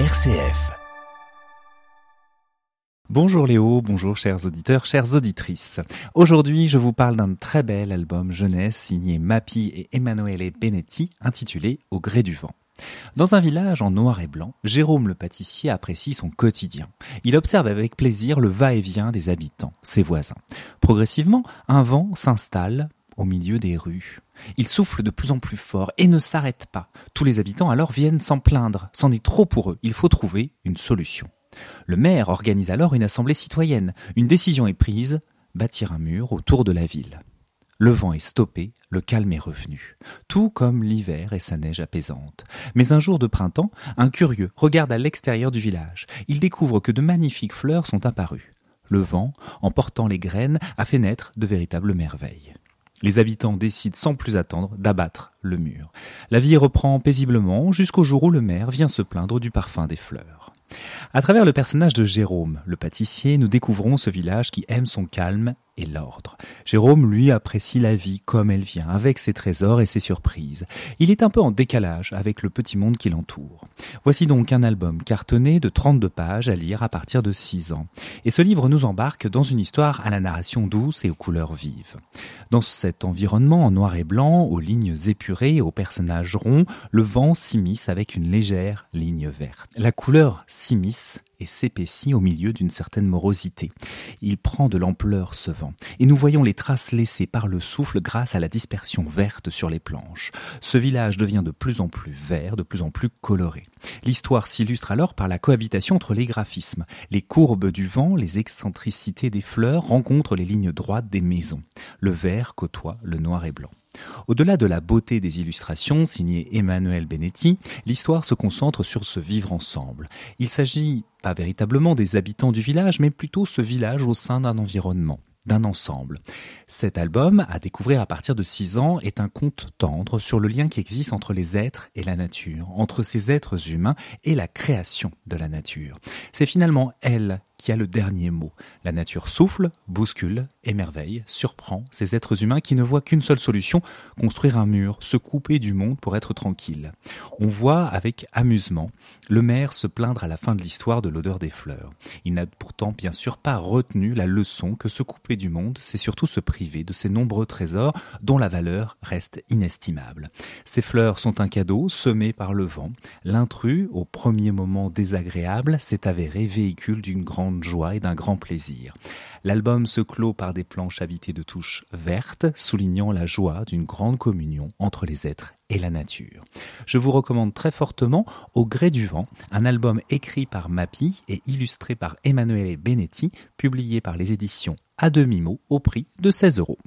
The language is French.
RCF. Bonjour Léo, bonjour chers auditeurs, chères auditrices. Aujourd'hui, je vous parle d'un très bel album jeunesse signé Mappy et Emanuele Benetti intitulé Au gré du vent. Dans un village en noir et blanc, Jérôme le pâtissier apprécie son quotidien. Il observe avec plaisir le va-et-vient des habitants, ses voisins. Progressivement, un vent s'installe au milieu des rues. Il souffle de plus en plus fort et ne s'arrête pas. Tous les habitants alors viennent s'en plaindre. C'en est trop pour eux. Il faut trouver une solution. Le maire organise alors une assemblée citoyenne. Une décision est prise, bâtir un mur autour de la ville. Le vent est stoppé, le calme est revenu, tout comme l'hiver et sa neige apaisante. Mais un jour de printemps, un curieux regarde à l'extérieur du village. Il découvre que de magnifiques fleurs sont apparues. Le vent, en portant les graines, a fait naître de véritables merveilles. Les habitants décident sans plus attendre d'abattre le mur. La vie reprend paisiblement jusqu'au jour où le maire vient se plaindre du parfum des fleurs. À travers le personnage de Jérôme, le pâtissier, nous découvrons ce village qui aime son calme et l'ordre. Jérôme, lui, apprécie la vie comme elle vient, avec ses trésors et ses surprises. Il est un peu en décalage avec le petit monde qui l'entoure. Voici donc un album cartonné de 32 pages à lire à partir de 6 ans. Et ce livre nous embarque dans une histoire à la narration douce et aux couleurs vives. Dans cet environnement en noir et blanc, aux lignes épurées et aux personnages ronds, le vent s'immisce avec une légère ligne verte. La couleur s'immisce et s'épaissit au milieu d'une certaine morosité. Il prend de l'ampleur ce vent, et nous voyons les traces laissées par le souffle grâce à la dispersion verte sur les planches. Ce village devient de plus en plus vert, de plus en plus coloré. L'histoire s'illustre alors par la cohabitation entre les graphismes. Les courbes du vent, les excentricités des fleurs rencontrent les lignes droites des maisons. Le vert côtoie le noir et blanc. Au-delà de la beauté des illustrations signées Emmanuel Benetti, l'histoire se concentre sur ce vivre ensemble. Il s'agit pas véritablement des habitants du village, mais plutôt ce village au sein d'un environnement d'un ensemble. Cet album, à découvrir à partir de 6 ans, est un conte tendre sur le lien qui existe entre les êtres et la nature, entre ces êtres humains et la création de la nature. C'est finalement elle qui a le dernier mot. La nature souffle, bouscule, émerveille, surprend ces êtres humains qui ne voient qu'une seule solution, construire un mur, se couper du monde pour être tranquille. On voit avec amusement le maire se plaindre à la fin de l'histoire de l'odeur des fleurs. Il n'a pourtant bien sûr pas retenu la leçon que se couper du monde, c'est surtout se priver de ces nombreux trésors dont la valeur reste inestimable. Ces fleurs sont un cadeau semé par le vent. L'intrus, au premier moment désagréable, s'est avéré véhicule d'une grande joie et d'un grand plaisir. L'album se clôt par des planches habitées de touches vertes, soulignant la joie d'une grande communion entre les êtres et la nature. Je vous recommande très fortement Au gré du vent, un album écrit par Mappy et illustré par Emanuele Benetti, publié par les éditions à demi-mot au prix de 16 euros.